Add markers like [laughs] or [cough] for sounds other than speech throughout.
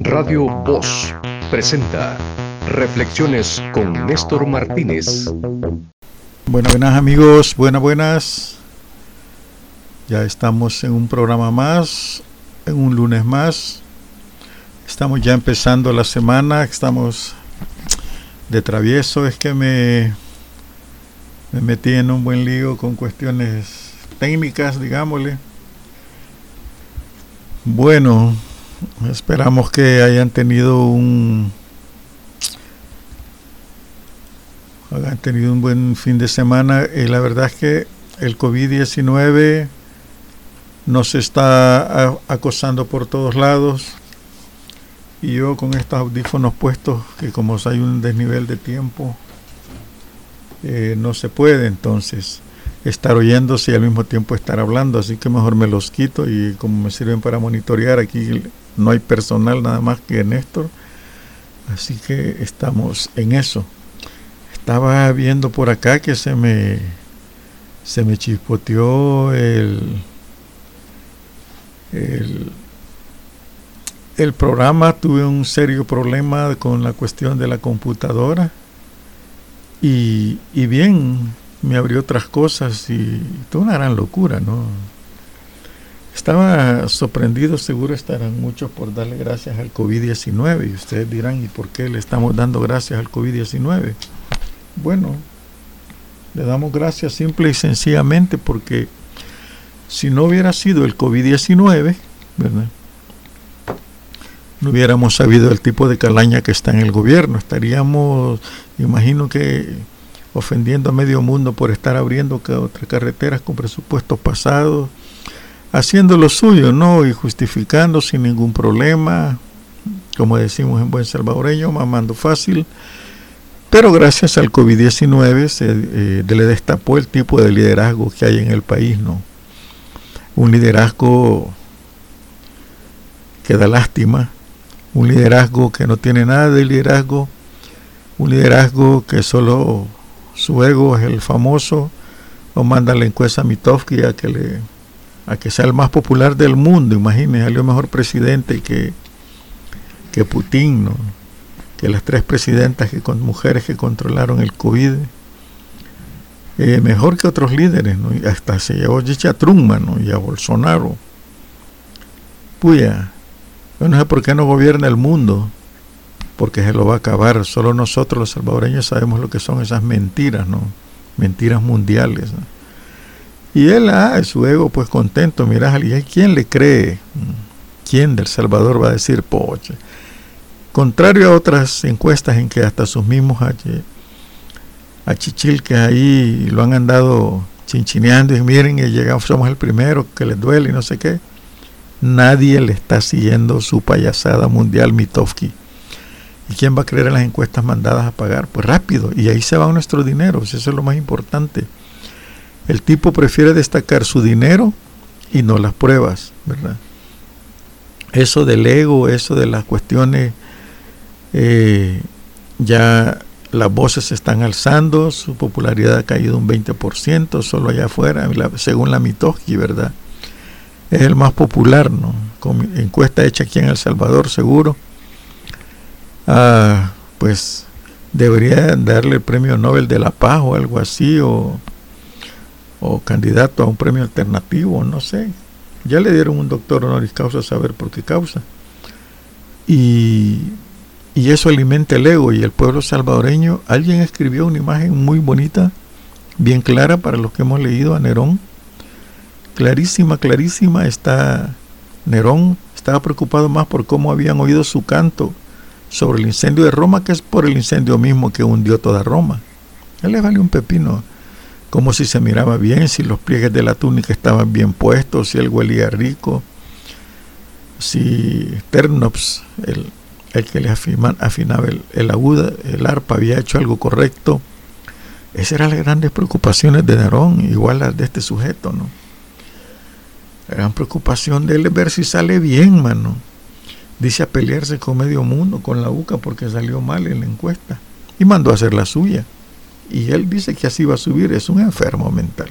Radio Voz presenta Reflexiones con Néstor Martínez. Bueno, buenas amigos, buenas, buenas. Ya estamos en un programa más, en un lunes más. Estamos ya empezando la semana, estamos de travieso. Es que me, me metí en un buen lío con cuestiones técnicas, digámosle. Bueno, esperamos que hayan tenido un hayan tenido un buen fin de semana. Y la verdad es que el COVID-19 nos está acosando por todos lados. Y yo con estos audífonos puestos que como hay un desnivel de tiempo eh, no se puede entonces estar oyéndose y al mismo tiempo estar hablando, así que mejor me los quito y como me sirven para monitorear, aquí no hay personal nada más que Néstor, así que estamos en eso. Estaba viendo por acá que se me se me chispoteó el el, el programa, tuve un serio problema con la cuestión de la computadora y, y bien, me abrió otras cosas y toda una gran locura, ¿no? Estaba sorprendido, seguro estarán muchos por darle gracias al COVID-19 y ustedes dirán, ¿y por qué le estamos dando gracias al COVID-19? Bueno, le damos gracias simple y sencillamente porque si no hubiera sido el COVID-19, ¿verdad? No hubiéramos sabido el tipo de calaña que está en el gobierno. Estaríamos, imagino que ofendiendo a medio mundo por estar abriendo otras carreteras con presupuestos pasados, haciendo lo suyo, ¿no? Y justificando sin ningún problema, como decimos en buen salvadoreño, mamando fácil. Pero gracias al COVID-19 se eh, le destapó el tipo de liderazgo que hay en el país, ¿no? Un liderazgo que da lástima, un liderazgo que no tiene nada de liderazgo, un liderazgo que solo su ego es el famoso, o manda la encuesta a Mitofsky a que, le, a que sea el más popular del mundo. Imagínense, salió mejor presidente que, que Putin, ¿no? que las tres presidentas que con mujeres que controlaron el COVID. Eh, mejor que otros líderes, ¿no? y hasta se llevó a Truman ¿no? y a Bolsonaro. Puya, yo no sé por qué no gobierna el mundo, porque se lo va a acabar. Solo nosotros los salvadoreños sabemos lo que son esas mentiras, ¿no? Mentiras mundiales. Y él, ah, su ego, pues contento, mira, ¿y quién le cree? ¿Quién del Salvador va a decir, poche? Contrario a otras encuestas en que hasta sus mismos que ahí lo han andado chinchineando y miren, y llegamos, somos el primero que les duele y no sé qué. Nadie le está siguiendo su payasada mundial Mitofsky ¿Y quién va a creer en las encuestas mandadas a pagar? Pues rápido, y ahí se va nuestro dinero, eso es lo más importante. El tipo prefiere destacar su dinero y no las pruebas, ¿verdad? Eso del ego, eso de las cuestiones, eh, ya las voces se están alzando, su popularidad ha caído un 20%, solo allá afuera, según la Mitoski, ¿verdad? Es el más popular, ¿no? Con encuesta hecha aquí en El Salvador, seguro ah, pues debería darle el premio Nobel de la Paz o algo así, o, o candidato a un premio alternativo, no sé. Ya le dieron un doctor honoris causa a saber por qué causa. Y, y eso alimenta el ego y el pueblo salvadoreño. Alguien escribió una imagen muy bonita, bien clara para los que hemos leído a Nerón. Clarísima, clarísima está Nerón. Estaba preocupado más por cómo habían oído su canto sobre el incendio de Roma, que es por el incendio mismo que hundió toda Roma. Él le valió un pepino, como si se miraba bien, si los pliegues de la túnica estaban bien puestos, si él huelía rico, si Ternops, el, el que le afinaba el, el aguda, el arpa, había hecho algo correcto. Esas eran las grandes preocupaciones de Nerón, igual las de este sujeto, ¿no? La gran preocupación de él es ver si sale bien, mano dice a pelearse con medio mundo, con la UCA, porque salió mal en la encuesta. Y mandó a hacer la suya. Y él dice que así va a subir. Es un enfermo mental.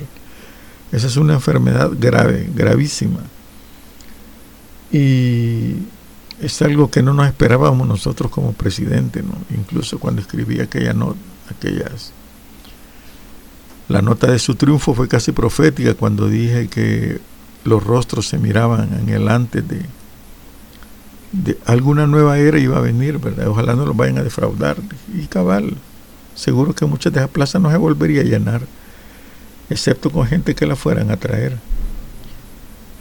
Esa es una enfermedad grave, gravísima. Y es algo que no nos esperábamos nosotros como presidente, ¿no? incluso cuando escribí aquella nota, aquellas la nota de su triunfo fue casi profética cuando dije que los rostros se miraban en el antes de, de alguna nueva era iba a venir, ¿verdad? Ojalá no los vayan a defraudar. Y cabal, seguro que muchas de esas plazas no se volvería a llenar, excepto con gente que la fueran a traer.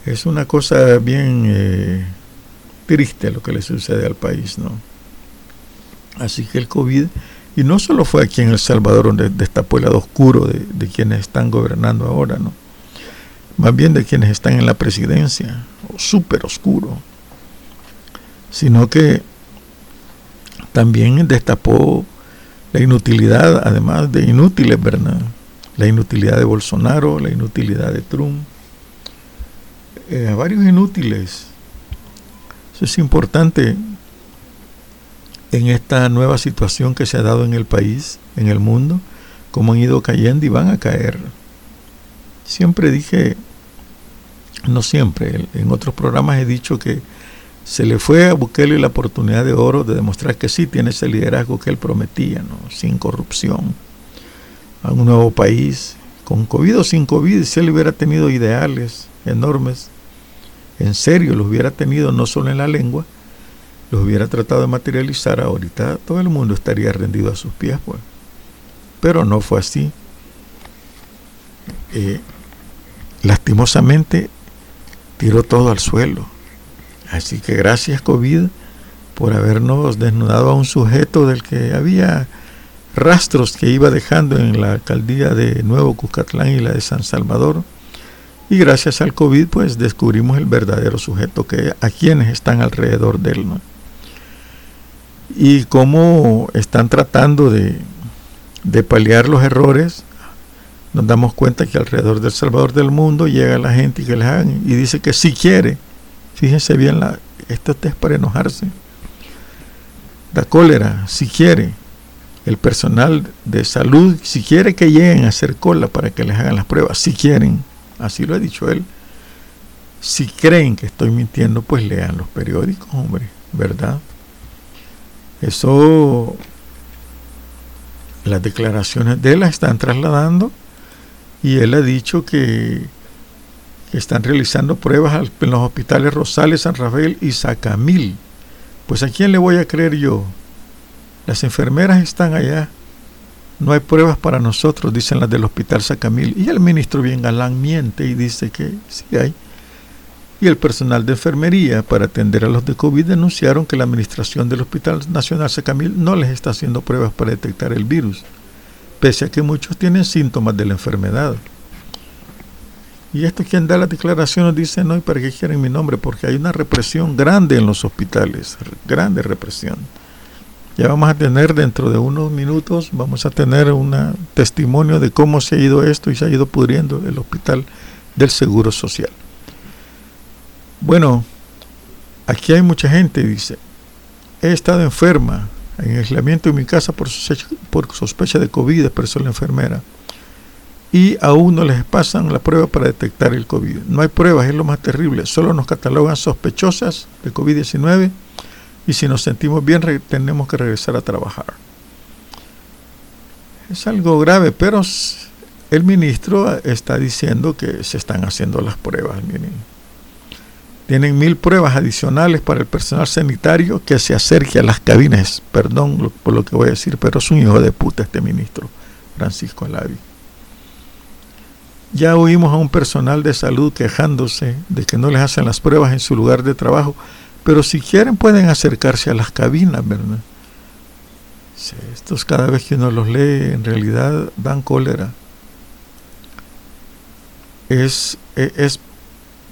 Es una cosa bien eh, triste lo que le sucede al país, ¿no? Así que el COVID y no solo fue aquí en El Salvador donde destapó el lado oscuro de, quienes están gobernando ahora, ¿no? Más bien de quienes están en la presidencia, súper oscuro. Sino que también destapó la inutilidad, además de inútiles, ¿verdad? La inutilidad de Bolsonaro, la inutilidad de Trump. Eh, varios inútiles. Eso es importante en esta nueva situación que se ha dado en el país, en el mundo, cómo han ido cayendo y van a caer. Siempre dije, no siempre, en otros programas he dicho que se le fue a Bukele la oportunidad de oro de demostrar que sí tiene ese liderazgo que él prometía, ¿no? sin corrupción, a un nuevo país, con COVID o sin COVID, si él hubiera tenido ideales enormes, en serio los hubiera tenido no solo en la lengua, los hubiera tratado de materializar, ahorita todo el mundo estaría rendido a sus pies, pues. Pero no fue así. Eh, lastimosamente tiró todo al suelo. Así que gracias COVID por habernos desnudado a un sujeto del que había rastros que iba dejando en la alcaldía de Nuevo Cuscatlán y la de San Salvador. Y gracias al COVID pues descubrimos el verdadero sujeto que a quienes están alrededor de él. ¿no? y cómo están tratando de, paliar los errores. Nos damos cuenta que alrededor del Salvador del mundo llega la gente y que les hagan y dice que si quiere, fíjense bien, la, esto es para enojarse. Da cólera, si quiere, el personal de salud, si quiere que lleguen a hacer cola para que les hagan las pruebas, si quieren, así lo ha dicho él. Si creen que estoy mintiendo, pues lean los periódicos, hombre, ¿verdad? Eso, las declaraciones de él las están trasladando y él ha dicho que, están realizando pruebas en los hospitales Rosales, San Rafael y Sacamil. Pues a quién le voy a creer yo? Las enfermeras están allá. No hay pruebas para nosotros, dicen las del hospital Sacamil. Y el ministro bien galán miente y dice que sí hay y el personal de enfermería para atender a los de COVID denunciaron que la administración del Hospital Nacional Sacamil no les está haciendo pruebas para detectar el virus, pese a que muchos tienen síntomas de la enfermedad. Y esto quien da las declaraciones dice, no, ¿y para qué quieren mi nombre? Porque hay una represión grande en los hospitales, grande represión. Ya vamos a tener dentro de unos minutos, vamos a tener un testimonio de cómo se ha ido esto y se ha ido pudriendo el hospital del Seguro Social. Bueno, aquí hay mucha gente, dice, he estado enferma, en aislamiento en mi casa por sospecha, por sospecha de COVID, expresó la enfermera. Y aún no les pasan la prueba para detectar el COVID. No hay pruebas, es lo más terrible. Solo nos catalogan sospechosas de COVID-19 y si nos sentimos bien tenemos que regresar a trabajar. Es algo grave, pero el ministro está diciendo que se están haciendo las pruebas. Miren tienen mil pruebas adicionales para el personal sanitario que se acerque a las cabinas. Perdón por lo que voy a decir, pero es un hijo de puta este ministro, Francisco Alavi. Ya oímos a un personal de salud quejándose de que no les hacen las pruebas en su lugar de trabajo, pero si quieren pueden acercarse a las cabinas, ¿verdad? estos cada vez que uno los lee en realidad dan cólera. Es, es,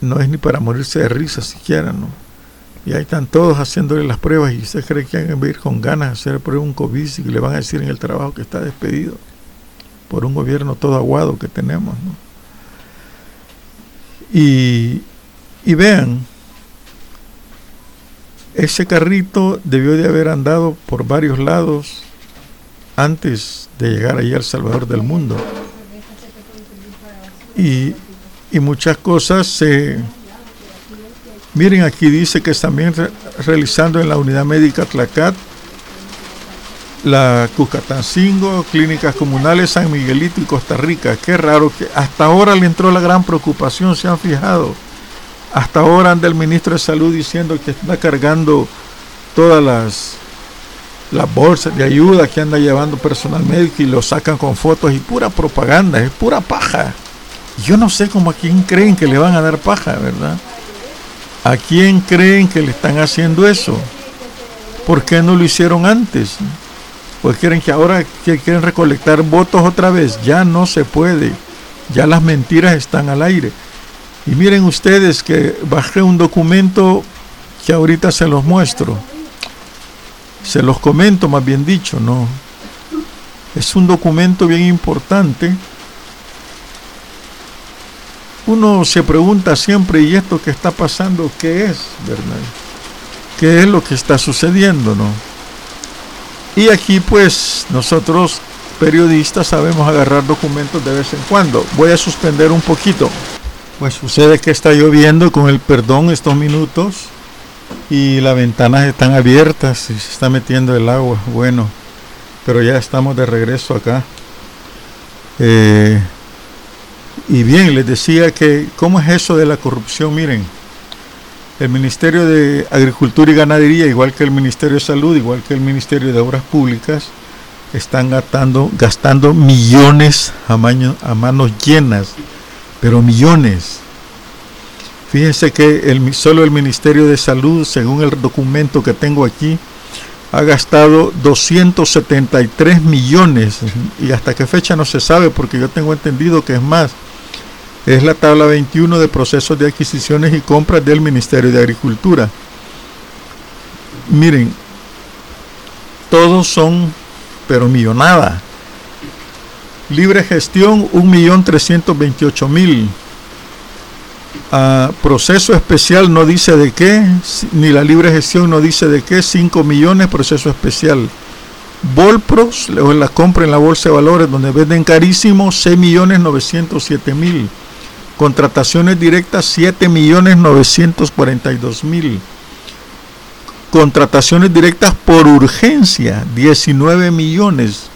no es ni para morirse de risa siquiera, ¿no? Y ahí están todos haciéndole las pruebas y usted cree que van a ir con ganas de hacer prueba un COVID y le van a decir en el trabajo que está despedido por un gobierno todo aguado que tenemos, ¿no? Y, y vean, ese carrito debió de haber andado por varios lados antes de llegar allí al Salvador del mundo. Y y muchas cosas se, Miren, aquí dice que también realizando en la unidad médica Tlacat, la Cucatancingo, clínicas comunales San Miguelito y Costa Rica. Qué raro que hasta ahora le entró la gran preocupación, se han fijado. Hasta ahora anda el ministro de Salud diciendo que está cargando todas las, las bolsas de ayuda que anda llevando personal médico y lo sacan con fotos y pura propaganda, es pura paja. Yo no sé cómo a quién creen que le van a dar paja, ¿verdad? ¿A quién creen que le están haciendo eso? ¿Por qué no lo hicieron antes? Pues quieren que ahora que quieren recolectar votos otra vez. Ya no se puede. Ya las mentiras están al aire. Y miren ustedes que bajé un documento que ahorita se los muestro. Se los comento más bien dicho, ¿no? Es un documento bien importante uno se pregunta siempre, ¿y esto que está pasando qué es, verdad? ¿Qué es lo que está sucediendo, no? Y aquí pues nosotros periodistas sabemos agarrar documentos de vez en cuando. Voy a suspender un poquito. Pues sucede que está lloviendo con el perdón estos minutos y las ventanas están abiertas y se está metiendo el agua. Bueno, pero ya estamos de regreso acá. Eh, y bien, les decía que, ¿cómo es eso de la corrupción? Miren, el Ministerio de Agricultura y Ganadería, igual que el Ministerio de Salud, igual que el Ministerio de Obras Públicas, están gastando, gastando millones a, manos llenas, pero millones. Fíjense que el, solo el Ministerio de Salud, según el documento que tengo aquí, ha gastado 273 millones y hasta qué fecha no se sabe porque yo tengo entendido que es más es la tabla 21 de procesos de adquisiciones y compras del Ministerio de Agricultura. Miren, todos son, pero millonada. Libre gestión, 1.328.000. Ah, proceso especial no dice de qué, ni la libre gestión no dice de qué, 5 millones, proceso especial. Volpros, la compra en la bolsa de valores donde venden carísimo, 6 millones 907 mil. Contrataciones directas 7.942.000. Contrataciones directas por urgencia 19 millones.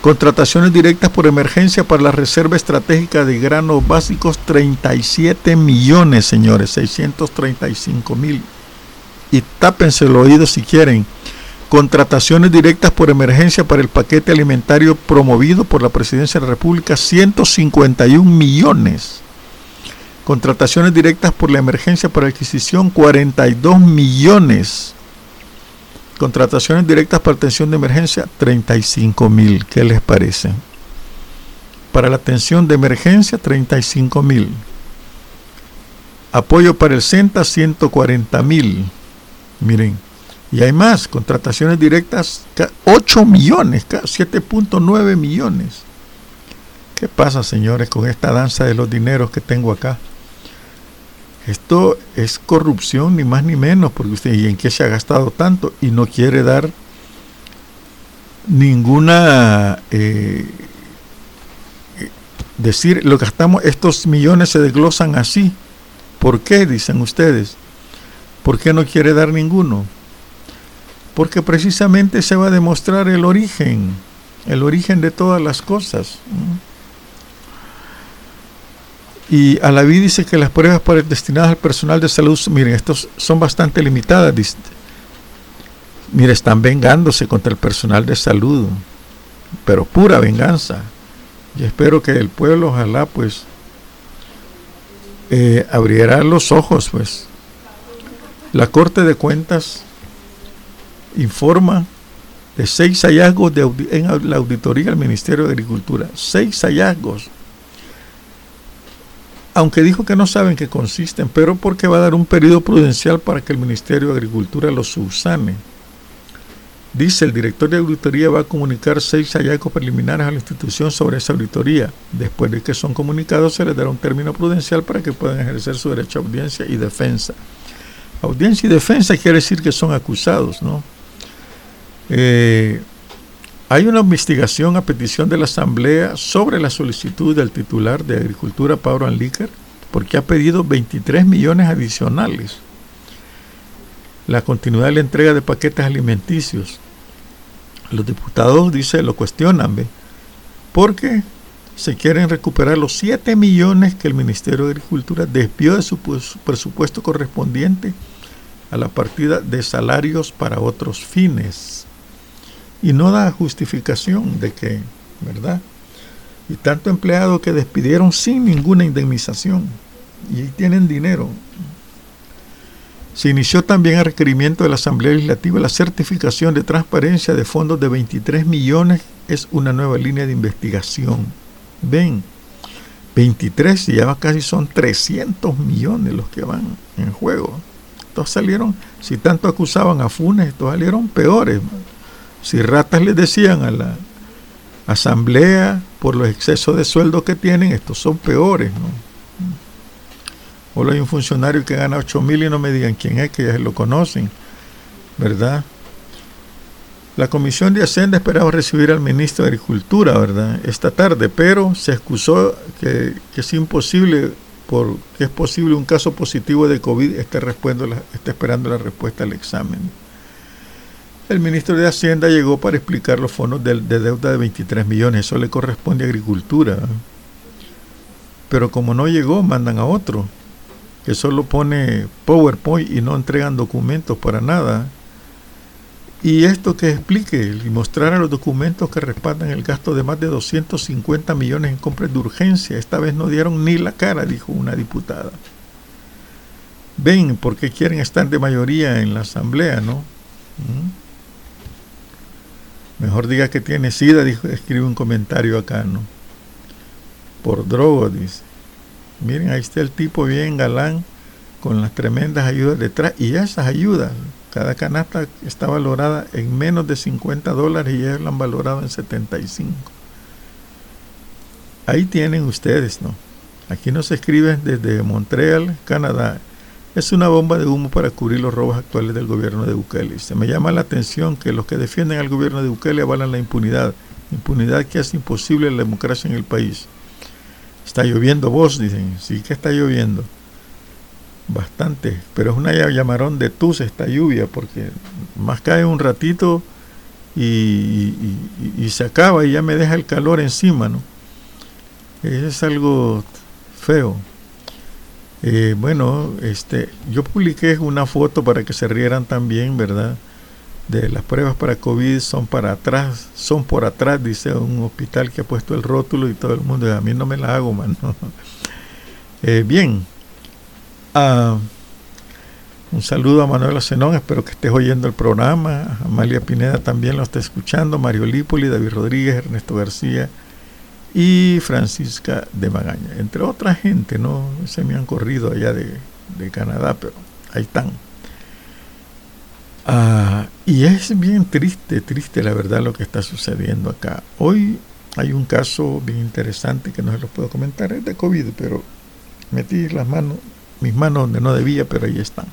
Contrataciones directas por emergencia para la Reserva Estratégica de Granos Básicos 37 millones, señores, 635 mil. Y tápense el oído si quieren. Contrataciones directas por emergencia para el paquete alimentario promovido por la Presidencia de la República 151 millones. Contrataciones directas por la emergencia para adquisición 42 millones. Contrataciones directas para atención de emergencia 35 mil. ¿Qué les parece? Para la atención de emergencia 35 mil. Apoyo para el CENTA 140 mil. Miren, y hay más. Contrataciones directas 8 millones, 7.9 millones. ¿Qué pasa, señores, con esta danza de los dineros que tengo acá? Esto es corrupción, ni más ni menos, porque usted, ¿y en qué se ha gastado tanto? Y no quiere dar ninguna... Eh, decir, lo gastamos, estos millones se desglosan así. ¿Por qué? Dicen ustedes. ¿Por qué no quiere dar ninguno? Porque precisamente se va a demostrar el origen, el origen de todas las cosas. Y a la vida dice que las pruebas para, destinadas al personal de salud, miren, estos son bastante limitadas. Mire, están vengándose contra el personal de salud, pero pura venganza. Y espero que el pueblo, ojalá, pues, eh, abriera los ojos, pues. La Corte de Cuentas informa de seis hallazgos de en la auditoría del Ministerio de Agricultura. Seis hallazgos aunque dijo que no saben qué consisten, pero porque va a dar un periodo prudencial para que el Ministerio de Agricultura los subsane. Dice, el director de auditoría va a comunicar seis hallazgos preliminares a la institución sobre esa auditoría. Después de que son comunicados, se les dará un término prudencial para que puedan ejercer su derecho a audiencia y defensa. Audiencia y defensa quiere decir que son acusados, ¿no? Eh, hay una investigación a petición de la Asamblea sobre la solicitud del titular de Agricultura, Pablo Anlícar, porque ha pedido 23 millones adicionales. la continuidad de la entrega de paquetes alimenticios. Los diputados, dice, lo cuestionan. Porque se quieren recuperar los 7 millones que el Ministerio de Agricultura desvió de su presupuesto correspondiente a la partida de salarios para otros fines. Y no da justificación de que, ¿verdad? Y tanto empleado que despidieron sin ninguna indemnización. Y tienen dinero. Se inició también a requerimiento de la Asamblea Legislativa la certificación de transparencia de fondos de 23 millones. Es una nueva línea de investigación. Ven, 23 y ya casi son 300 millones los que van en juego. Estos salieron, si tanto acusaban a Funes, estos salieron peores. Si ratas les decían a la asamblea por los excesos de sueldo que tienen, estos son peores. ¿no? O hay un funcionario que gana 8 mil y no me digan quién es, que ya lo conocen, ¿verdad? La Comisión de Hacienda esperaba recibir al ministro de Agricultura, ¿verdad? Esta tarde, pero se excusó que, es imposible, porque es posible un caso positivo de COVID, esté, está esperando la respuesta al examen. El ministro de Hacienda llegó para explicar los fondos de, de deuda de 23 millones, eso le corresponde a Agricultura. Pero como no llegó, mandan a otro que solo pone PowerPoint y no entregan documentos para nada. Y esto que explique y mostrar a los documentos que respaldan el gasto de más de 250 millones en compras de urgencia. Esta vez no dieron ni la cara, dijo una diputada. Ven, porque quieren estar de mayoría en la asamblea, ¿no? ¿Mm? Mejor diga que tiene sida, dijo, escribe un comentario acá, ¿no? Por droga, dice. Miren, ahí está el tipo bien galán con las tremendas ayudas detrás. Y esas ayudas, cada canasta está valorada en menos de 50 dólares y ellos la han valorado en 75. Ahí tienen ustedes, ¿no? Aquí nos escriben desde Montreal, Canadá. Es una bomba de humo para cubrir los robos actuales del gobierno de Bukele. Se me llama la atención que los que defienden al gobierno de Bukele avalan la impunidad. Impunidad que hace imposible la democracia en el país. Está lloviendo vos, dicen. Sí que está lloviendo. Bastante. Pero es una llamarón de tus esta lluvia, porque más cae un ratito y, se acaba y ya me deja el calor encima, ¿no? Es algo feo. Eh, bueno, este, yo publiqué una foto para que se rieran también, ¿verdad? de las pruebas para COVID son para atrás, son por atrás, dice un hospital que ha puesto el rótulo y todo el mundo, a mí no me la hago, mano. [laughs] Eh, bien, ah, un saludo a Manuela Zenón, espero que estés oyendo el programa, Amalia Pineda también lo está escuchando, Mario Lípoli, David Rodríguez, Ernesto García y Francisca de Magaña, entre otra gente, ¿no? Se me han corrido allá de, de Canadá, pero ahí están. Ah, y es bien triste, triste la verdad lo que está sucediendo acá. Hoy hay un caso bien interesante que no se lo puedo comentar, es de COVID, pero metí las manos, mis manos donde no debía, pero ahí están.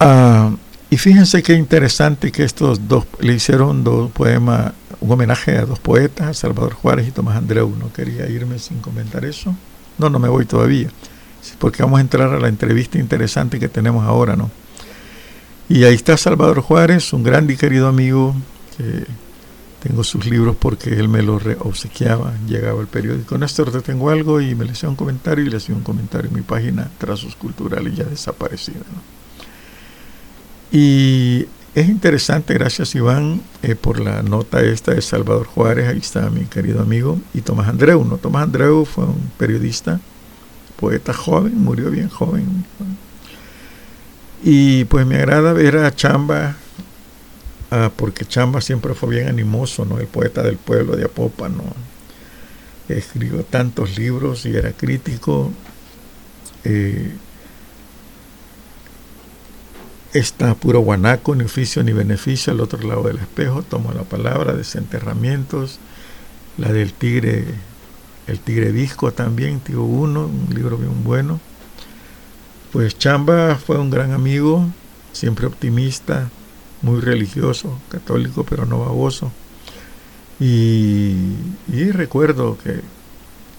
Ah, y fíjense qué interesante que estos dos le hicieron dos poemas, un homenaje a dos poetas, Salvador Juárez y Tomás Andreu. No quería irme sin comentar eso. No, no me voy todavía, porque vamos a entrar a la entrevista interesante que tenemos ahora, ¿no? Y ahí está Salvador Juárez, un gran y querido amigo, que tengo sus libros porque él me los obsequiaba, llegaba al periódico, Néstor, te tengo algo y me le hacía un comentario y le hacía un comentario en mi página Trazos Culturales ya desaparecida. Y es interesante, gracias Iván, eh, por la nota esta de Salvador Juárez, ahí está mi querido amigo, y Tomás Andreu. ¿no? Tomás Andreu fue un periodista, poeta joven, murió bien joven, y pues me agrada ver a Chamba, ah, porque Chamba siempre fue bien animoso, ¿no? El poeta del pueblo de Apópano. Escribió tantos libros y era crítico. Eh, está puro guanaco, ni oficio ni beneficio al otro lado del espejo. Tomo la palabra, desenterramientos. La del tigre, el tigre disco también, tío uno, un libro bien bueno. Pues Chamba fue un gran amigo, siempre optimista, muy religioso, católico pero no baboso. Y, recuerdo que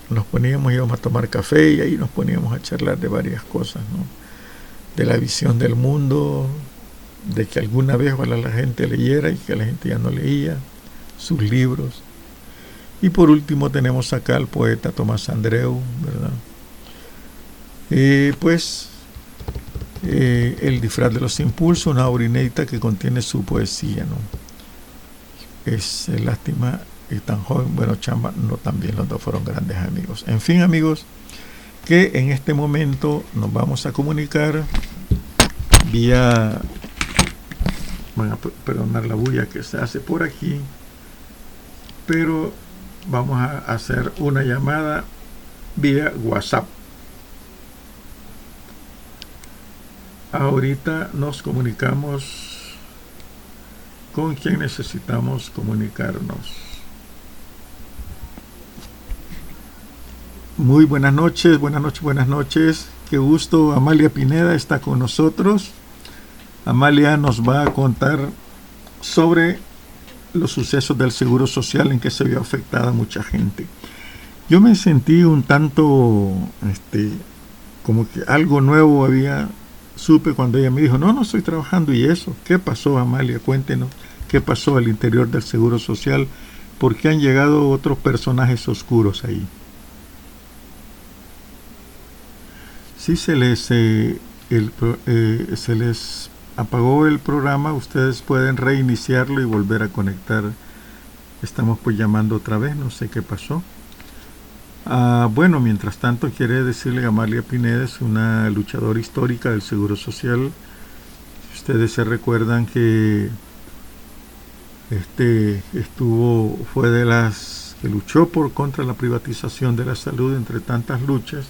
nos poníamos, íbamos a tomar café y ahí nos poníamos a charlar de varias cosas, ¿no? De la visión del mundo, de que alguna vez la gente leyera y que la gente ya no leía sus libros. Y por último tenemos acá al poeta Tomás Andreu, ¿verdad? Eh, pues eh, El disfraz de los impulsos, una obra inédita que contiene su poesía, ¿no? Es lástima y tan joven, bueno, Chamba, no también los dos fueron grandes amigos. En fin, amigos, que en este momento nos vamos a comunicar vía, van a perdonar la bulla que se hace por aquí, pero vamos a hacer una llamada vía WhatsApp. Ahorita nos comunicamos con quien necesitamos comunicarnos. Muy buenas noches, buenas noches, buenas noches. Qué gusto, Amalia Pineda está con nosotros. Amalia nos va a contar sobre los sucesos del Seguro Social en que se vio afectada mucha gente. Yo me sentí un tanto, este, como que algo nuevo había, supe cuando ella me dijo, no, no estoy trabajando y eso. ¿Qué pasó, Amalia? Cuéntenos, ¿qué pasó al interior del Seguro Social? ¿Por qué han llegado otros personajes oscuros ahí? Si se les, eh, eh, se les apagó el programa, ustedes pueden reiniciarlo y volver a conectar. Estamos pues llamando otra vez, no sé qué pasó. Ah, bueno, mientras tanto quiere decirle a Amalia Pineda, es una luchadora histórica del Seguro Social. Ustedes se recuerdan que este estuvo, fue de las que luchó por contra la privatización de la salud entre tantas luchas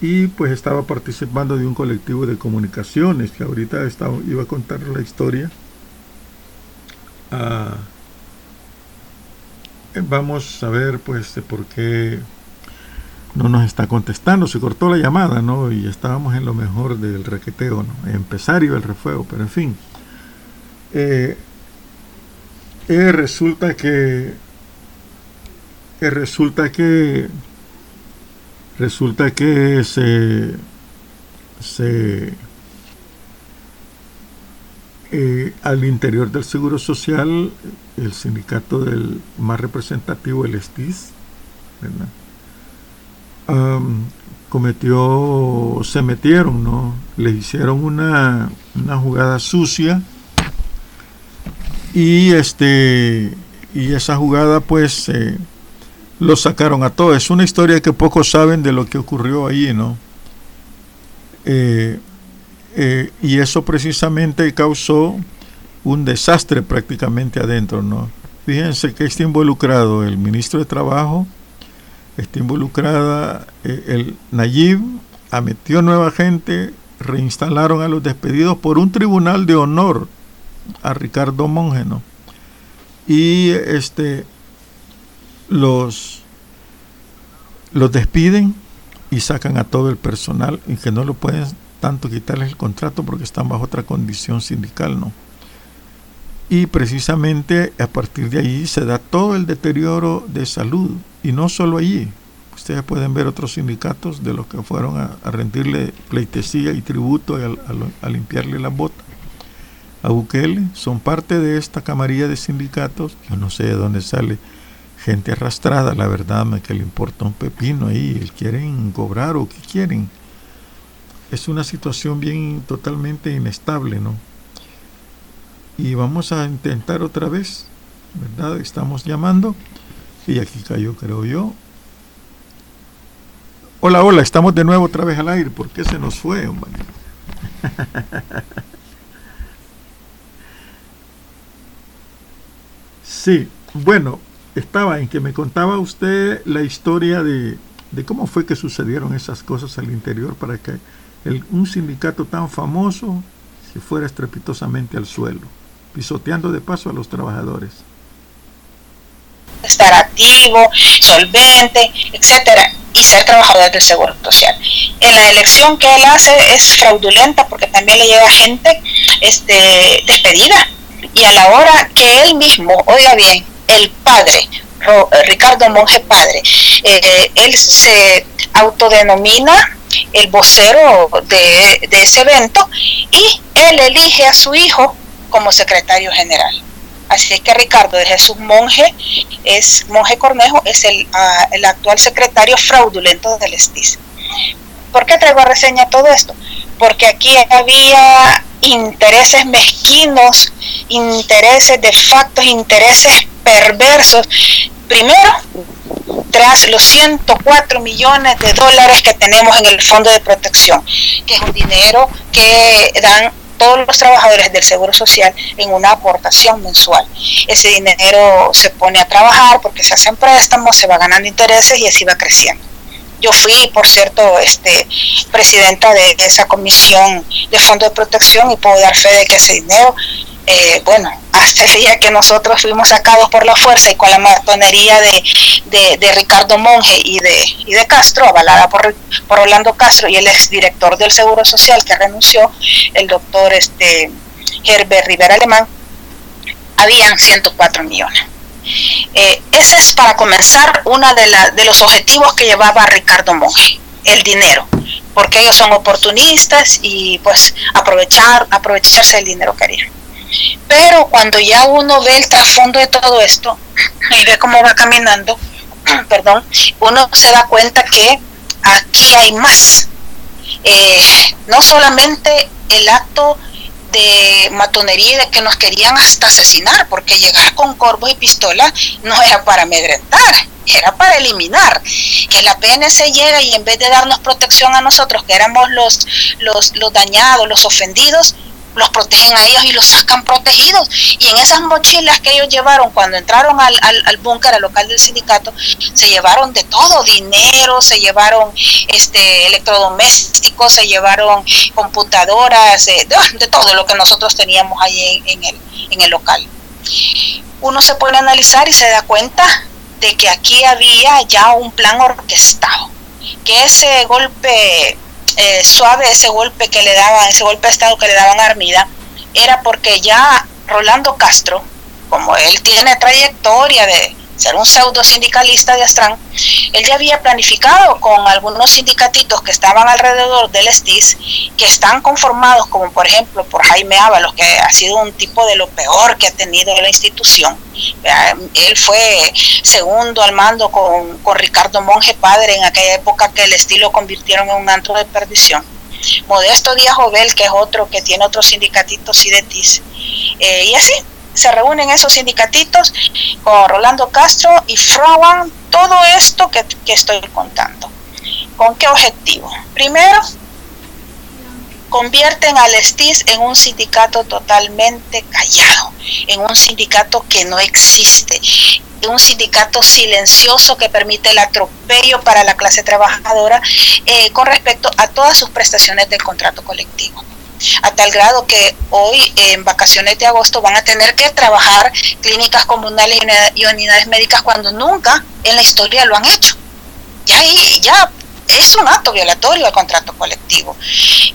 y pues estaba participando de un colectivo de comunicaciones que ahorita estaba, iba a contar la historia. Ah, vamos a ver pues por qué no nos está contestando, se cortó la llamada, ¿no? Y estábamos en lo mejor del requeteo, ¿no? Empezario el refuego, pero en fin. Eh, eh, resulta que eh, resulta que Resulta que se, eh, al interior del Seguro Social, el sindicato del más representativo, el STIS, cometió, se metieron, ¿no? Le hicieron una, una jugada sucia y este y esa jugada pues lo sacaron a todos. Es una historia que pocos saben de lo que ocurrió ahí, ¿no? Eh, eh, y eso precisamente causó un desastre prácticamente adentro, ¿no? Fíjense que está involucrado el ministro de Trabajo, está involucrada eh, el Nayib, metió nueva gente, reinstalaron a los despedidos por un tribunal de honor a Ricardo Monge, ¿no? Y este los, los despiden y sacan a todo el personal y que no lo pueden tanto quitarles el contrato porque están bajo otra condición sindical, ¿no? Y precisamente a partir de ahí se da todo el deterioro de salud y no solo allí. Ustedes pueden ver otros sindicatos de los que fueron a, rendirle pleitesía y tributo a, a limpiarle la bota a Bukele. Son parte de esta camarilla de sindicatos. Yo no sé de dónde sale gente arrastrada, la verdad que le importa un pepino ahí, quieren cobrar o qué quieren. Es una situación bien totalmente inestable, ¿no? Y vamos a intentar otra vez, ¿verdad? Estamos llamando y aquí cayó, creo yo. Hola, hola, estamos de nuevo otra vez al aire. ¿Por qué se nos fue, hombre? [laughs] sí, bueno, estaba en que me contaba usted la historia de, cómo fue que sucedieron esas cosas al interior para que un sindicato tan famoso se fuera estrepitosamente al suelo, pisoteando de paso a los trabajadores. Estar activo, solvente, etcétera, y ser trabajador del Seguro Social. En la elección que él hace es fraudulenta porque también le llega gente este, despedida y a la hora que él mismo, oiga bien, el padre, Ricardo Monge Padre. Eh, él se autodenomina el vocero de, de ese evento y él elige a su hijo como secretario general. Así que Ricardo de Jesús Monje, es Monje Cornejo, es el, ah, el actual secretario fraudulento del STIS. ¿Por qué traigo a reseña todo esto? Porque aquí había intereses mezquinos, intereses de factos, intereses perversos. Primero, tras los 104 millones de dólares que tenemos en el Fondo de Protección, que es un dinero que dan todos los trabajadores del Seguro Social en una aportación mensual. Ese dinero se pone a trabajar porque se hacen préstamos, se va ganando intereses y así va creciendo. Yo fui, por cierto, este, presidenta de esa comisión de fondo de protección y puedo dar fe de que ese dinero eh, bueno, [laughs] hasta el día que nosotros fuimos sacados por la fuerza y con la matonería de, de, Ricardo Monge y de, y de Castro, avalada por, por Orlando Castro y el exdirector del Seguro Social que renunció, el doctor este, Herbert Rivera Alemán, habían 104 millones. Eh, ese es para comenzar uno de, de los objetivos que llevaba Ricardo Monge, el dinero, porque ellos son oportunistas y pues aprovechar, aprovecharse del dinero que harían. Pero cuando ya uno ve el trasfondo de todo esto [laughs] y ve cómo va caminando, [clears throat] perdón, uno se da cuenta que aquí hay más. Eh, no solamente el acto de matonería de que nos querían hasta asesinar, porque llegar con corvos y pistolas no era para amedrentar, era para eliminar. Que la PNC llega y en vez de darnos protección a nosotros, que éramos los, los, los dañados, los ofendidos, los protegen a ellos y los sacan protegidos. Y en esas mochilas que ellos llevaron cuando entraron al, al, búnker, al local del sindicato, se llevaron de todo, dinero, se llevaron este electrodomésticos, se llevaron computadoras, eh, de, todo lo que nosotros teníamos ahí en, el, en el local. Uno se pone a analizar y se da cuenta de que aquí había ya un plan orquestado, que ese golpe eh, suave ese golpe que le daban, ese golpe de Estado que le daban a Armida, era porque ya Rolando Castro, como él tiene trayectoria de ser un pseudo sindicalista de Astran, él ya había planificado con algunos sindicatitos que estaban alrededor del STIS, que están conformados como por ejemplo por Jaime Ábalos, que ha sido un tipo de lo peor que ha tenido la institución. Él fue segundo al mando con, con Ricardo Monge Padre en aquella época que el estilo convirtieron en un antro de perdición. Modesto Díaz Jovel, que es otro que tiene otros sindicatitos y de TIS. Eh, y así, se reúnen esos sindicatitos con Rolando Castro y fraguan todo esto que, estoy contando. ¿Con qué objetivo? Primero, convierten al STIS en un sindicato totalmente callado, en un sindicato que no existe, en un sindicato silencioso que permite el atropello para la clase trabajadora eh, con respecto a todas sus prestaciones del contrato colectivo a tal grado que hoy en vacaciones de agosto van a tener que trabajar clínicas comunales y unidades médicas cuando nunca en la historia lo han hecho. Ya, ya es un acto violatorio al contrato colectivo.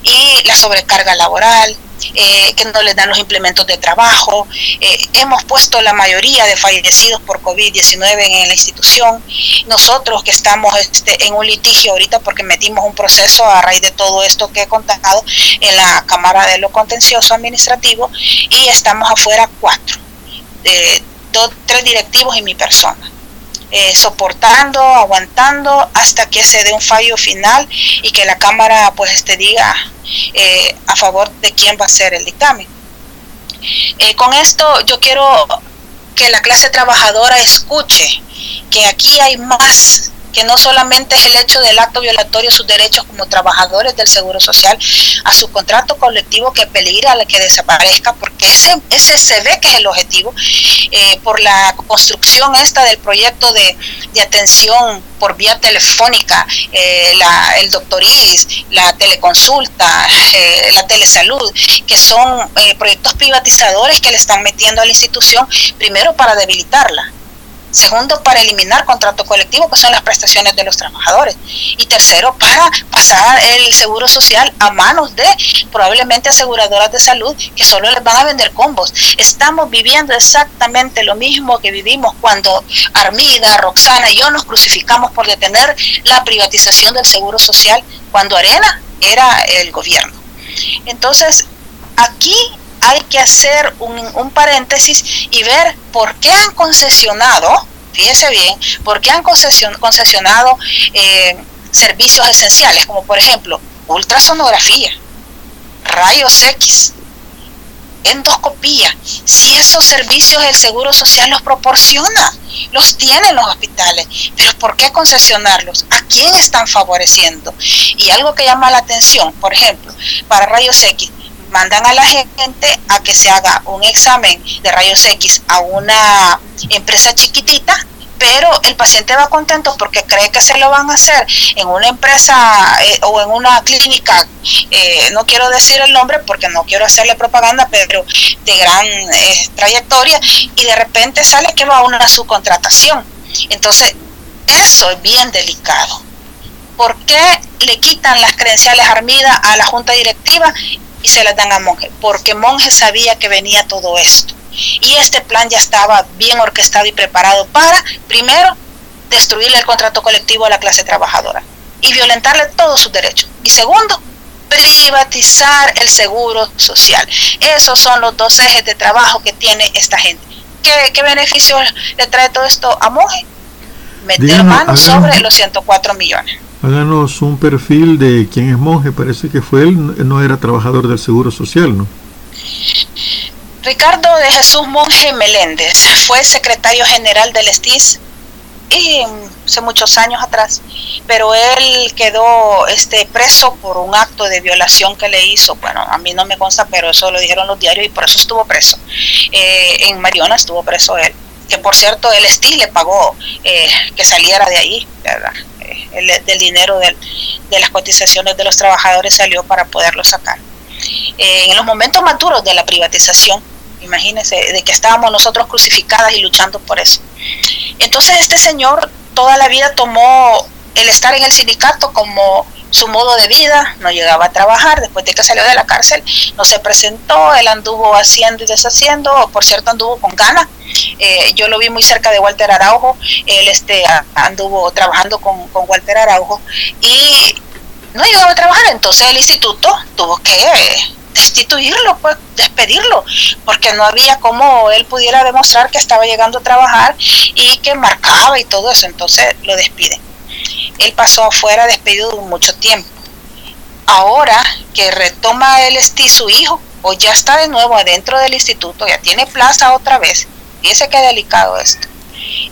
Y la sobrecarga laboral, eh, que no les dan los implementos de trabajo. Eh, hemos puesto la mayoría de fallecidos por COVID-19 en la institución. Nosotros que estamos este, en un litigio ahorita porque metimos un proceso a raíz de todo esto que he contado en la Cámara de lo Contencioso Administrativo y estamos afuera cuatro, eh, dos, tres directivos y mi persona. Eh, soportando, aguantando hasta que se dé un fallo final y que la Cámara pues este diga eh, a favor de quién va a ser el dictamen. Eh, con esto yo quiero que la clase trabajadora escuche que aquí hay más que no solamente es el hecho del acto violatorio de sus derechos como trabajadores del Seguro Social a su contrato colectivo que peligra a que desaparezca, porque ese, ese se ve que es el objetivo, eh, por la construcción esta del proyecto de, atención por vía telefónica, eh, la, el doctoris, la teleconsulta, [laughs] eh, la telesalud, que son proyectos privatizadores que le están metiendo a la institución, primero para debilitarla Segundo, para eliminar contrato colectivo, que son las prestaciones de los trabajadores. Y tercero, para pasar el seguro social a manos de probablemente aseguradoras de salud que solo les van a vender combos. Estamos viviendo exactamente lo mismo que vivimos cuando Armida, Roxana y yo nos crucificamos por detener la privatización del seguro social cuando Arena era el gobierno. Entonces, aquí hay que hacer un, paréntesis y ver por qué han concesionado, fíjese bien, por qué han concesionado eh, servicios esenciales, como por ejemplo ultrasonografía, rayos X, endoscopía, si esos servicios el Seguro Social los proporciona, los tienen los hospitales, pero ¿por qué concesionarlos? ¿A quién están favoreciendo? Y algo que llama la atención, por ejemplo, para rayos X, mandan a la gente a que se haga un examen de rayos X a una empresa chiquitita pero el paciente va contento porque cree que se lo van a hacer en una empresa eh, o en una clínica, eh, no quiero decir el nombre porque no quiero hacerle propaganda, pero de gran eh, trayectoria, y de repente sale que va a una subcontratación. Entonces, eso es bien delicado. ¿Por qué le quitan las credenciales armidas a la junta directiva y se las dan a Monje? Porque Monje sabía que venía todo esto y este plan ya estaba bien orquestado y preparado para, primero, destruirle el contrato colectivo a la clase trabajadora y violentarle todos sus derechos. Y segundo, privatizar el seguro social. Esos son los dos ejes de trabajo que tiene esta gente. ¿Qué, qué beneficio le trae todo esto a Moje? Meter mano sobre los 104 millones. Háganos un perfil de quién es Monje. Parece que fue él, no era trabajador del Seguro Social, ¿no? Ricardo de Jesús Monje Meléndez fue secretario general del STIS y hace muchos años atrás, pero él quedó este preso por un acto de violación que le hizo. Bueno, a mí no me consta, pero eso lo dijeron los diarios y por eso estuvo preso. Eh, en Mariona estuvo preso él, que por cierto el STIS le pagó eh, que saliera de ahí, ¿verdad? Eh, el, del dinero de las cotizaciones de los trabajadores salió para poderlo sacar. en los momentos maturos de la privatización, imagínense, de que estábamos nosotros crucificadas y luchando por eso. Entonces este señor toda la vida tomó el estar en el sindicato como su modo de vida, no llegaba a trabajar, después de que salió de la cárcel, no se presentó, él anduvo haciendo y deshaciendo, por cierto anduvo con ganas, eh, yo lo vi muy cerca de Walter Araujo, él este, anduvo trabajando con, con Walter Araujo y no llegaba a trabajar, entonces el instituto tuvo que destituirlo, pues despedirlo, porque no había como él pudiera demostrar que estaba llegando a trabajar y que marcaba y todo eso, entonces lo despiden. Él pasó afuera despedido mucho tiempo. Ahora que retoma el STI su hijo, o ya está de nuevo adentro del instituto, ya tiene plaza otra vez, fíjese qué delicado esto.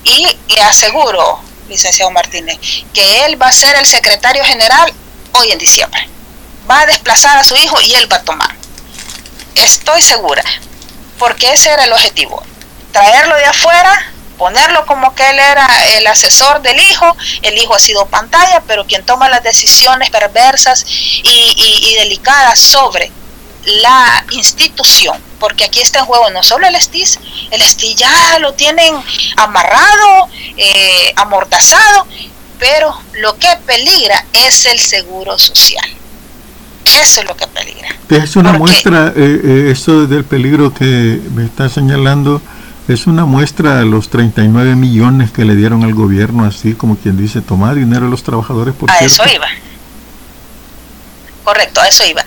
Y le aseguro, licenciado Martínez, que él va a ser el secretario general hoy en diciembre va a desplazar a su hijo y él va a tomar. Estoy segura, porque ese era el objetivo, traerlo de afuera, ponerlo como que él era el asesor del hijo, el hijo ha sido pantalla, pero quien toma las decisiones perversas y, delicadas sobre la institución, porque aquí está en juego no solo el STIS, el STIS ya lo tienen amarrado, eh, amordazado, pero lo que peligra es el seguro social. Eso es lo que peligra. Es una muestra, eh, eh, eso del peligro que me está señalando, es una muestra de los 39 millones que le dieron al gobierno, así como quien dice, tomar dinero a los trabajadores. Por a eso iba. Correcto, a eso iba.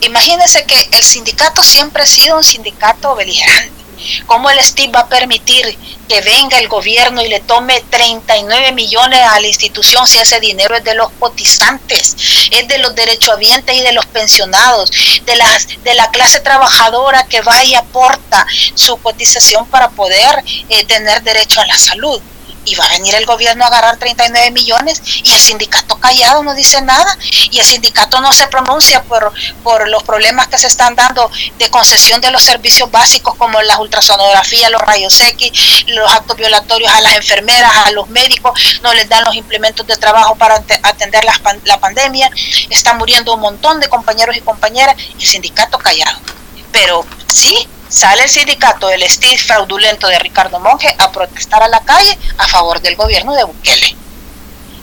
Imagínense que el sindicato siempre ha sido un sindicato beligerante ¿Cómo el STIP va a permitir que venga el gobierno y le tome 39 millones a la institución si ese dinero es de los cotizantes, es de los derechohabientes y de los pensionados, de, las, de la clase trabajadora que va y aporta su cotización para poder eh, tener derecho a la salud? Y va a venir el gobierno a agarrar 39 millones y el sindicato callado no dice nada y el sindicato no se pronuncia por, por los problemas que se están dando de concesión de los servicios básicos como las ultrasonografías, los rayos X, los actos violatorios a las enfermeras, a los médicos, no les dan los implementos de trabajo para atender la, la pandemia, están muriendo un montón de compañeros y compañeras el sindicato callado. Pero sí, sale el sindicato del estilo fraudulento de Ricardo Monge a protestar a la calle a favor del gobierno de Bukele.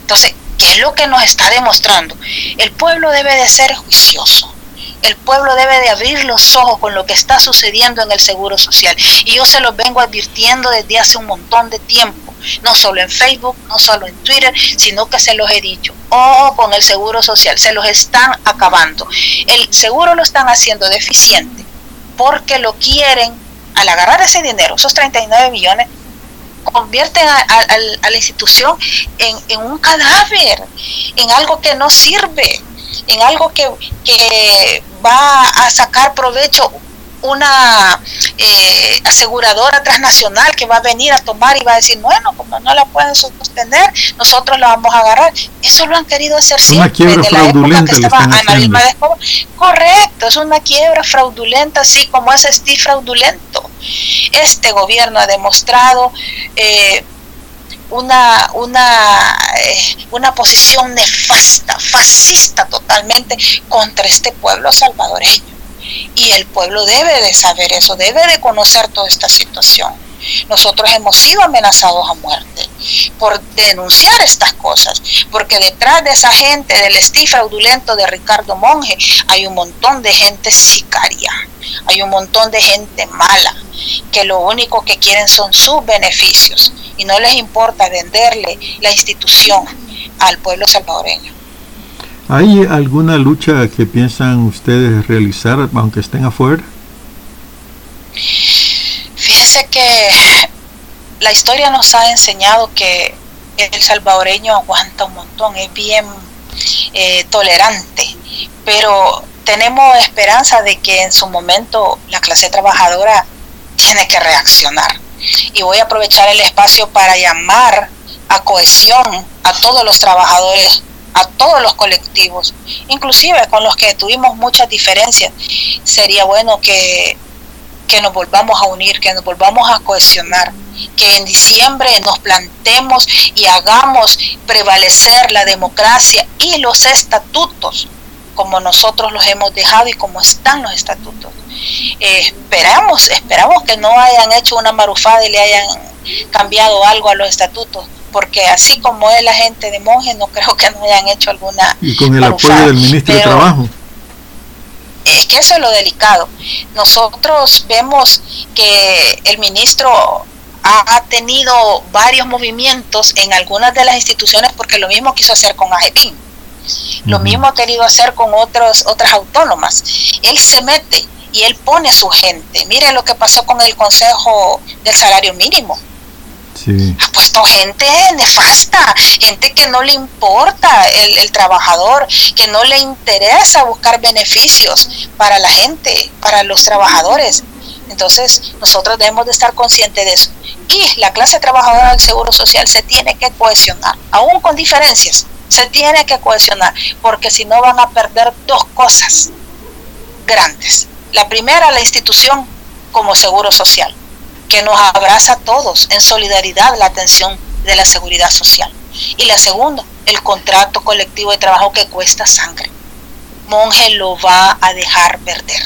Entonces, ¿qué es lo que nos está demostrando? El pueblo debe de ser juicioso. El pueblo debe de abrir los ojos con lo que está sucediendo en el Seguro Social. Y yo se lo vengo advirtiendo desde hace un montón de tiempo. no solo en Facebook, no solo en Twitter, sino que se los he dicho. Oh, con el seguro social, se los están acabando. El seguro lo están haciendo deficiente porque lo quieren, al agarrar ese dinero, esos 39 millones, convierten a, la institución en, en, un cadáver, en algo que no sirve, en algo que, que va a sacar provecho una eh, aseguradora transnacional que va a venir a tomar y va a decir, bueno, como no la pueden sostener, nosotros la vamos a agarrar. Eso lo han querido hacer siempre, desde la época que estaba de Correcto, es una quiebra fraudulenta, así como es Steve fraudulento. Este gobierno ha demostrado eh, una, una, eh, una posición nefasta, fascista totalmente contra este pueblo salvadoreño y el pueblo debe de saber eso, debe de conocer toda esta situación. Nosotros hemos sido amenazados a muerte por denunciar estas cosas, porque detrás de esa gente, del estilo fraudulento de Ricardo Monge, hay un montón de gente sicaria, hay un montón de gente mala, que lo único que quieren son sus beneficios y no les importa venderle la institución al pueblo salvadoreño. ¿Hay alguna lucha que piensan ustedes realizar aunque estén afuera? Fíjense que la historia nos ha enseñado que el salvadoreño aguanta un montón, es bien eh, tolerante, pero tenemos esperanza de que en su momento la clase trabajadora tiene que reaccionar. Y voy a aprovechar el espacio para llamar a cohesión a todos los trabajadores a todos los colectivos, inclusive con los que tuvimos muchas diferencias. Sería bueno que, que nos volvamos a unir, que nos volvamos a cohesionar, que en diciembre nos plantemos y hagamos prevalecer la democracia y los estatutos como nosotros los hemos dejado y como están los estatutos. Eh, esperamos, esperamos que no hayan hecho una marufada y le hayan cambiado algo a los estatutos, porque así como es la gente de monjes, no creo que no hayan hecho alguna. Y con el apoyo del ministro de Trabajo. Es que eso es lo delicado. Nosotros vemos que el ministro ha tenido varios movimientos en algunas de las instituciones porque lo mismo quiso hacer con AGEPIN. Lo mismo ha querido hacer con otros, otras autónomas. Él se mete y él pone su gente. Miren lo que pasó con el Consejo del Salario Mínimo ha puesto gente nefasta, gente que no le importa el, trabajador, que no le interesa buscar beneficios para la gente, para los trabajadores. Entonces, nosotros debemos de estar conscientes de eso. Y la clase trabajadora del Seguro Social se tiene que cohesionar, aún con diferencias, se tiene que cohesionar, porque si no van a perder dos cosas grandes. La primera, la institución como Seguro Social que nos abraza a todos en solidaridad la atención de la seguridad social. Y la segunda, el contrato colectivo de trabajo que cuesta sangre. Monje lo va a dejar perder.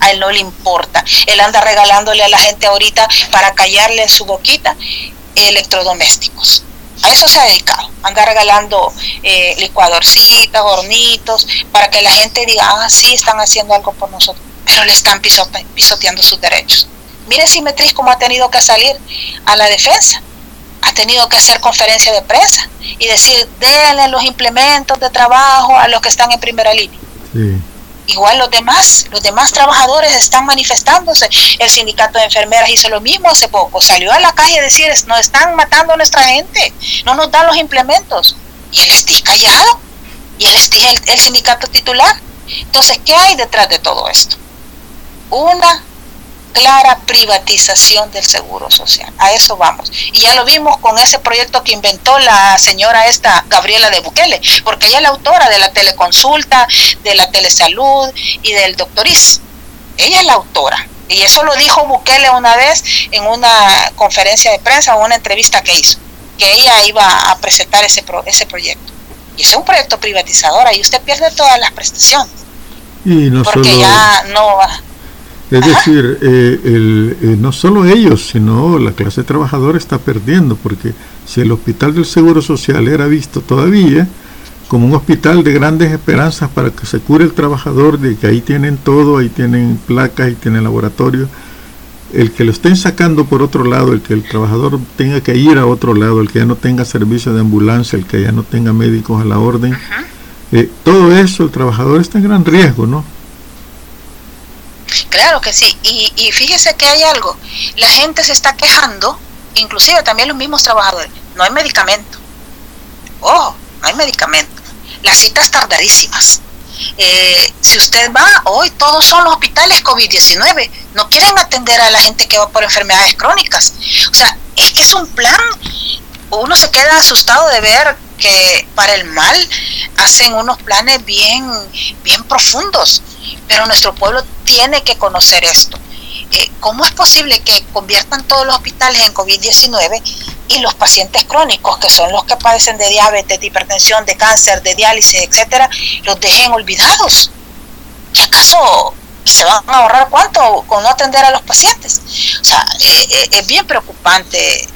A él no le importa. Él anda regalándole a la gente ahorita para callarle su boquita electrodomésticos. A eso se ha dedicado. Anda regalando eh, licuadorcitas, hornitos, para que la gente diga, ah, sí, están haciendo algo por nosotros. Pero le están pisoteando sus derechos. Mire Simetris cómo ha tenido que salir a la defensa. Ha tenido que hacer conferencia de prensa y decir, denle los implementos de trabajo a los que están en primera línea. Igual los demás, los demás trabajadores están manifestándose. El sindicato de enfermeras hizo lo mismo hace poco. Salió a la calle a decir, nos están matando a nuestra gente, no nos dan los implementos. Y el STI callado. Y el STI es el sindicato titular. Entonces, ¿qué hay detrás de todo esto? Una clara privatización del seguro social. A eso vamos. Y ya lo vimos con ese proyecto que inventó la señora esta Gabriela de Bukele, porque ella es la autora de la teleconsulta, de la telesalud y del doctoris. Ella es la autora. Y eso lo dijo Bukele una vez en una conferencia de prensa o una entrevista que hizo, que ella iba a presentar ese, ese proyecto. Y ese es un proyecto privatizador, ahí usted pierde todas las prestaciones. Y porque ya no va es decir, eh, eh, no solo ellos, sino la clase trabajadora está perdiendo, porque si el Hospital del Seguro Social era visto todavía como un hospital de grandes esperanzas para que se cure el trabajador, de que ahí tienen todo, ahí tienen placas, ahí tienen laboratorio, el que lo estén sacando por otro lado, el que el trabajador tenga que ir a otro lado, el que ya no tenga servicio de ambulancia, el que ya no tenga médicos a la orden, eh, todo eso el trabajador está en gran riesgo, ¿no? Claro que sí, y, y fíjese que hay algo, la gente se está quejando, inclusive también los mismos trabajadores, no hay medicamento, ojo, no hay medicamento, las citas tardadísimas, eh, si usted va, hoy todos son los hospitales COVID-19, no quieren atender a la gente que va por enfermedades crónicas. O sea, es que es un plan, uno se queda asustado de ver que para el mal hacen unos planes bien, bien profundos, pero nuestro pueblo tiene que conocer esto. Eh, ¿Cómo es posible que conviertan todos los hospitales en COVID-19 y los pacientes crónicos, que son los que padecen de diabetes, de hipertensión, de cáncer, de diálisis, etcétera, los dejen olvidados? ¿Y acaso se van a ahorrar cuánto con no atender a los pacientes? O sea, eh, eh, es bien preocupante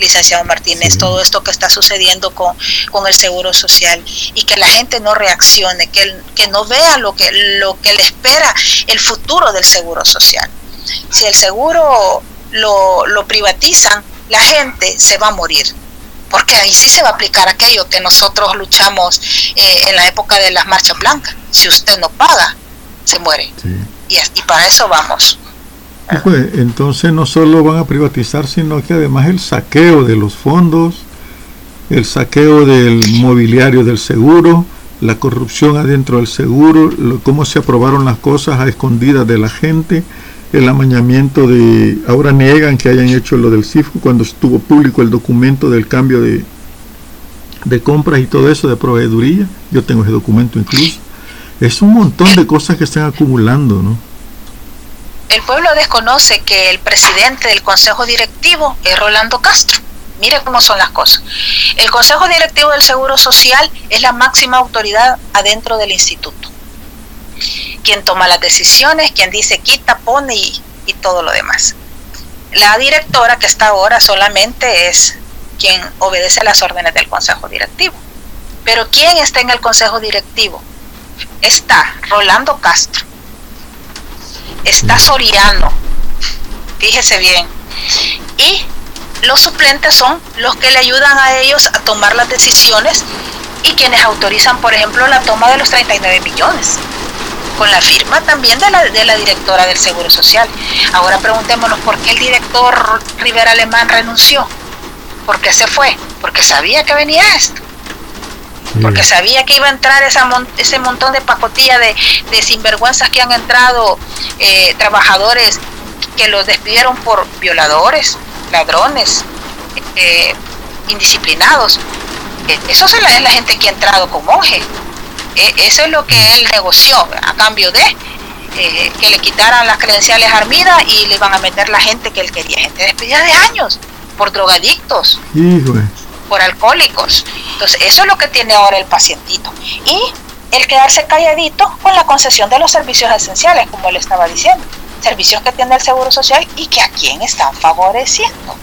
licenciado Martínez, todo esto que está sucediendo con, con, el seguro social y que la gente no reaccione, que, que no vea lo que, lo que le espera el futuro del seguro social. Si el seguro lo, lo privatizan, la gente se va a morir porque ahí sí se va a aplicar aquello que nosotros luchamos eh, en la época de las marchas blancas. Si usted no paga, se muere. Y, y, para eso vamos. Pues, entonces no solo van a privatizar, sino que además el saqueo de los fondos, el saqueo del mobiliario del seguro, la corrupción adentro del seguro, cómo se aprobaron las cosas a escondidas de la gente, el amañamiento de, ahora niegan que hayan hecho lo del CIFCO cuando estuvo público el documento del cambio de, de compras y todo eso de proveeduría, yo tengo ese documento incluso. Es un montón de cosas que están acumulando, ¿no? El pueblo desconoce que el presidente del consejo directivo es Rolando Castro. Mire cómo son las cosas. El consejo directivo del Seguro Social es la máxima autoridad adentro del instituto quien toma las decisiones, quien dice quita, pone y, todo lo demás. La directora que está ahora solamente es quien obedece a las órdenes del consejo directivo. Pero ¿quién está en el consejo directivo? Está Rolando Castro, está Soriano, fíjese bien, y los suplentes son los que le ayudan a ellos a tomar las decisiones y quienes autorizan, por ejemplo, la toma de los 39 millones con la firma también de la, de la directora del Seguro Social. Ahora preguntémonos por qué el director Rivera Alemán renunció. ¿Por qué se fue? Porque sabía que venía esto. Porque sabía que iba a entrar esa ese montón de pacotilla de, de sinvergüenzas que han entrado eh, trabajadores que los despidieron por violadores, ladrones, eh, indisciplinados. Eh, eso es la, es la gente que ha entrado con monje. E, eso es lo que él negoció a cambio de eh, que le quitaran las credenciales a Armida y le iban a meter la gente que él quería, gente despedida de años, por drogadictos, por alcohólicos. Entonces, eso es lo que tiene ahora el pacientito. Y el quedarse calladito con la concesión de los servicios esenciales, como él estaba diciendo, servicios que tiene el Seguro Social y que a quién están favoreciendo.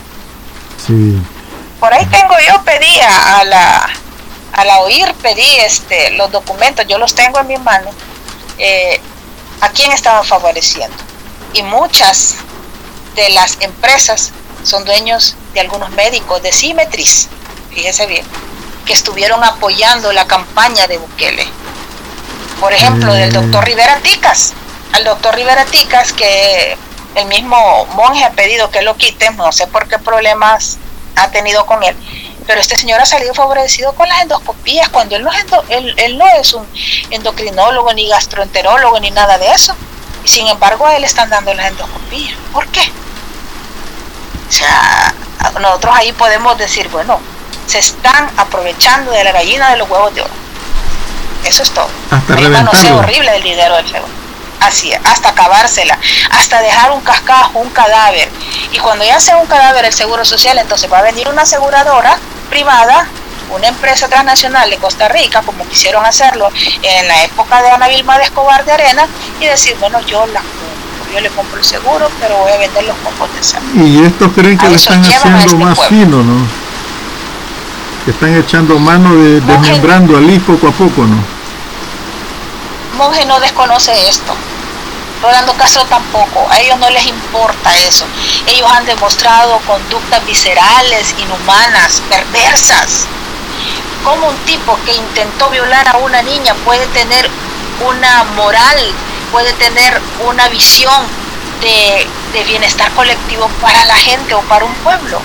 Por ahí tengo yo pedía a la al oír pedí este, los documentos, yo los tengo en mi mano, eh, a quién estaban favoreciendo. Y muchas de las empresas son dueños de algunos médicos de Simetris, fíjese bien, que estuvieron apoyando la campaña de Bukele. Por ejemplo, del doctor Rivera Ticas, al doctor Rivera Ticas que el mismo monje ha pedido que lo quiten, no sé por qué problemas ha tenido con él, pero este señor ha salido favorecido con las endoscopías cuando él no es, él, no es un endocrinólogo ni gastroenterólogo ni nada de eso y sin embargo a él están dando las endoscopías ¿por qué? o sea nosotros ahí podemos decir bueno se están aprovechando de la gallina de los huevos de oro eso es todo hasta hay horrible del dinero del seguro así, hasta acabársela, hasta dejar un cascajo, un cadáver. Y cuando ya sea un cadáver el seguro social, entonces va a venir una aseguradora privada, una empresa transnacional de Costa Rica, como quisieron hacerlo en la época de Ana Vilma de Escobar de Arena, y decir, bueno, yo la yo le compro el seguro, pero voy a vender los copos de sangre. Y estos creen que le están haciendo este más fino, ¿no? Están echando mano de, desmembrando al poco a poco, ¿no? Monje no desconoce esto. Rolando Castro tampoco, a ellos no les importa eso. Ellos han demostrado conductas viscerales, inhumanas, perversas. ¿Cómo un tipo que intentó violar a una niña puede tener una moral, puede tener una visión de, de bienestar colectivo para la gente o para un pueblo?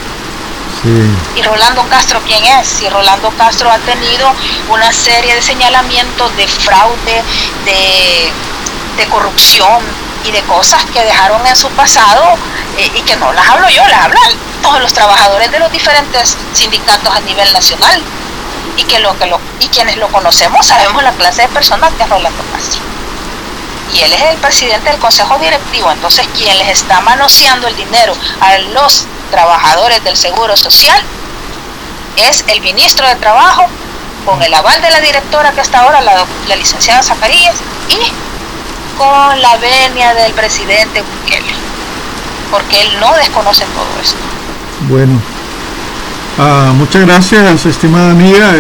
¿Y Rolando Castro quién es? Y Rolando Castro ha tenido una serie de señalamientos de fraude, de, corrupción y de cosas que dejaron en su pasado eh, y que no las hablo yo, las hablan todos los trabajadores de los diferentes sindicatos a nivel nacional. Y que lo que lo y quienes lo conocemos sabemos la clase de personas que es Rolando Castro. Y él es el presidente del consejo directivo entonces quien les está manoseando el dinero a los trabajadores del Seguro Social es el ministro de Trabajo con el aval de la directora que hasta ahora, la, la licenciada Zacarías, y con la venia del presidente Bukele, porque él no desconoce todo esto. Bueno, ah, muchas gracias, estimada amiga.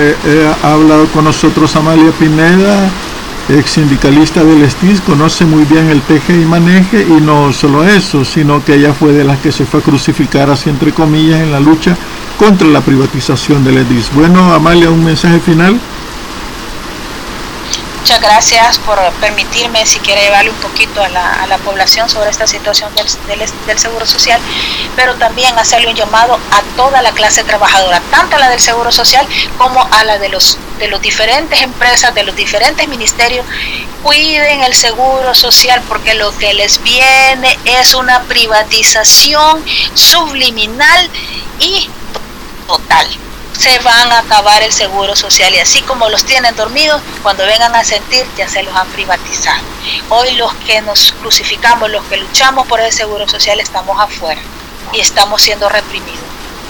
ha hablado con nosotros Amalia Pineda ex sindicalista del STIS, conoce muy bien el teje y maneje y no solo eso, sino que ella fue de las que se fue a crucificar así entre comillas en la lucha contra la privatización del EDIS. Bueno, Amalia, un mensaje final. Muchas gracias por permitirme, si quiere llevarle un poquito a la, a la población sobre esta situación del, del, del, Seguro Social, pero también hacerle un llamado a toda la clase trabajadora, tanto a la del Seguro Social como a la de los de las diferentes empresas, de los diferentes ministerios, cuiden el Seguro Social porque lo que les viene es una privatización subliminal y total se van a acabar el seguro social y así como los tienen dormidos, cuando vengan a sentir ya se los han privatizado. Hoy los que nos crucificamos, los que luchamos por el seguro social estamos afuera y estamos siendo reprimidos.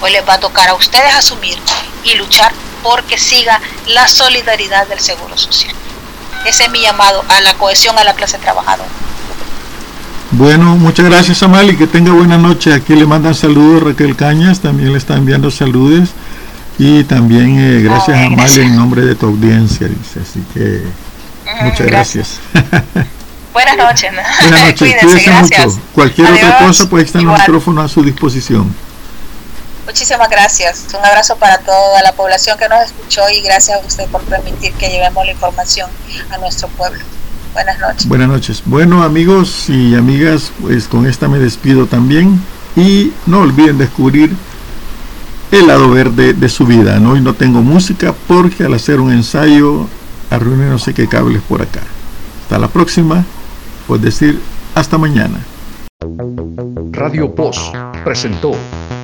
Hoy les va a tocar a ustedes asumir y luchar porque siga la solidaridad del seguro social. Ese es mi llamado a la cohesión a la clase trabajadora. Bueno, muchas gracias Amal y que tenga buena noche. Aquí le mandan saludos Raquel Cañas, también le está enviando saludos. Y también eh, gracias a Amalia en nombre de tu audiencia, dice. Así que muchas gracias. [laughs] Buenas noches. Buenas [laughs] noches. Cuídense, mucho. Cualquier otra cosa, pues está el micrófono a su disposición. Muchísimas gracias. Un abrazo para toda la población que nos escuchó y gracias a usted por permitir que llevemos la información a nuestro pueblo. Buenas noches. Buenas noches. Bueno, amigos y amigas, pues con esta me despido también y no olviden descubrir el lado verde de su vida. Hoy no tengo música porque al hacer un ensayo arruiné no sé qué cables por acá. Hasta la próxima, por decir hasta mañana. Radio Post presentó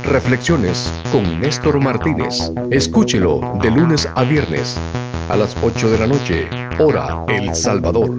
Reflexiones con Néstor Martínez. Escúchelo de lunes a viernes a las 8 de la noche, hora El Salvador.